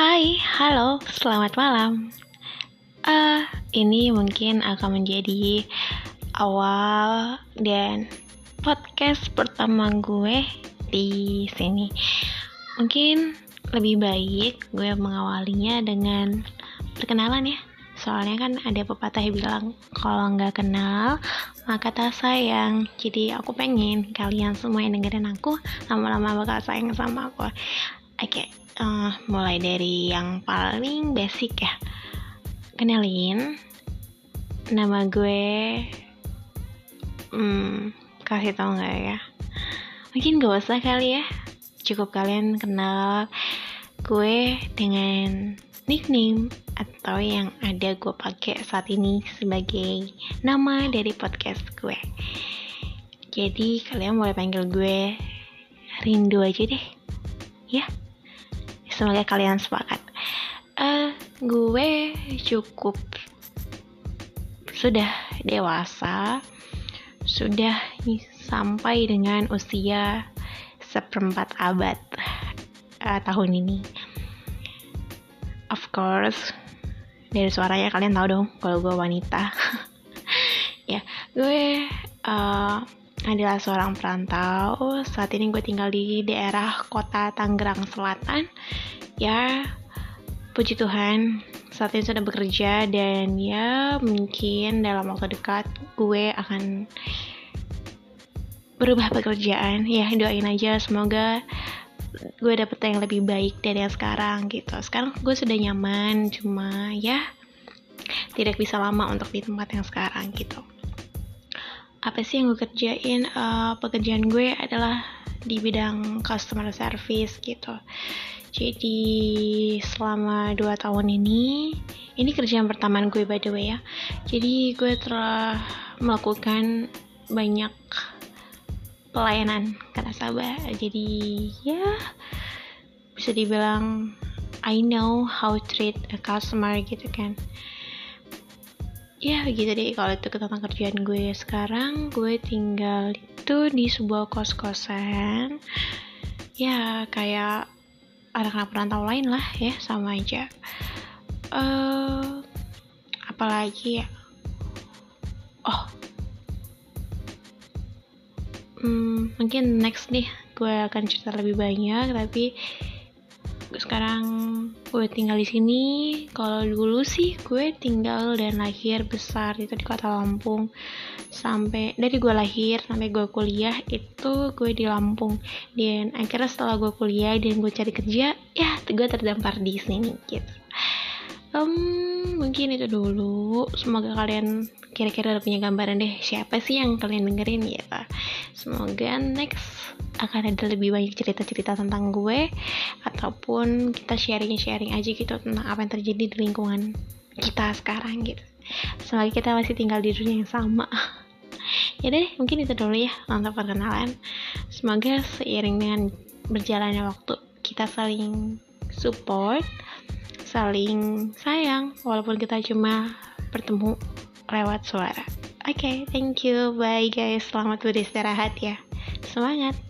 Hai, halo, selamat malam. Uh, ini mungkin akan menjadi awal dan podcast pertama gue di sini. Mungkin lebih baik gue mengawalinya dengan perkenalan ya. Soalnya kan ada pepatah yang bilang kalau nggak kenal maka tak sayang. Jadi aku pengen kalian semua yang dengerin aku lama-lama bakal sayang sama aku. Oke, okay, uh, eh, mulai dari yang paling basic ya. Kenalin, nama gue, hmm, kasih tau nggak ya? Mungkin gak usah kali ya. Cukup kalian kenal gue dengan nickname atau yang ada gue pakai saat ini sebagai nama dari podcast gue. Jadi kalian boleh panggil gue Rindu aja deh, ya semoga kalian sepakat. Uh, gue cukup sudah dewasa sudah sampai dengan usia seperempat abad uh, tahun ini. Of course dari suaranya kalian tahu dong kalau gue wanita. Ya gue uh, adalah seorang perantau. Saat ini gue tinggal di daerah kota Tangerang Selatan. Ya puji Tuhan saat ini sudah bekerja dan ya mungkin dalam waktu dekat gue akan berubah pekerjaan. Ya doain aja semoga gue dapet yang lebih baik dari yang sekarang gitu. Sekarang gue sudah nyaman cuma ya tidak bisa lama untuk di tempat yang sekarang gitu apa sih yang gue kerjain uh, pekerjaan gue adalah di bidang customer service gitu jadi selama 2 tahun ini, ini kerjaan pertama gue by the way ya. Jadi gue telah melakukan banyak pelayanan ke nasabah. Jadi ya bisa dibilang I know how to treat a customer gitu kan. Ya gitu deh. Kalau itu tentang kerjaan gue sekarang gue tinggal itu di sebuah kos-kosan. Ya kayak anak-anak perantau lain lah ya sama aja. Uh, apalagi ya? Oh. Hmm, mungkin next nih gue akan cerita lebih banyak tapi sekarang gue tinggal di sini. Kalau dulu sih gue tinggal dan lahir besar itu di kota Lampung. Sampai dari gue lahir sampai gue kuliah itu gue di Lampung. Dan akhirnya setelah gue kuliah dan gue cari kerja ya gue terdampar di sini gitu. Um, mungkin itu dulu. Semoga kalian kira-kira udah punya gambaran deh siapa sih yang kalian dengerin ya semoga next akan ada lebih banyak cerita-cerita tentang gue ataupun kita sharing-sharing aja gitu tentang apa yang terjadi di lingkungan kita sekarang gitu. Semoga kita masih tinggal di dunia yang sama. Ya deh mungkin itu dulu ya untuk perkenalan. Semoga seiring dengan berjalannya waktu kita saling support saling sayang walaupun kita cuma bertemu lewat suara oke okay, thank you. Bye guys. Selamat beristirahat ya. Semangat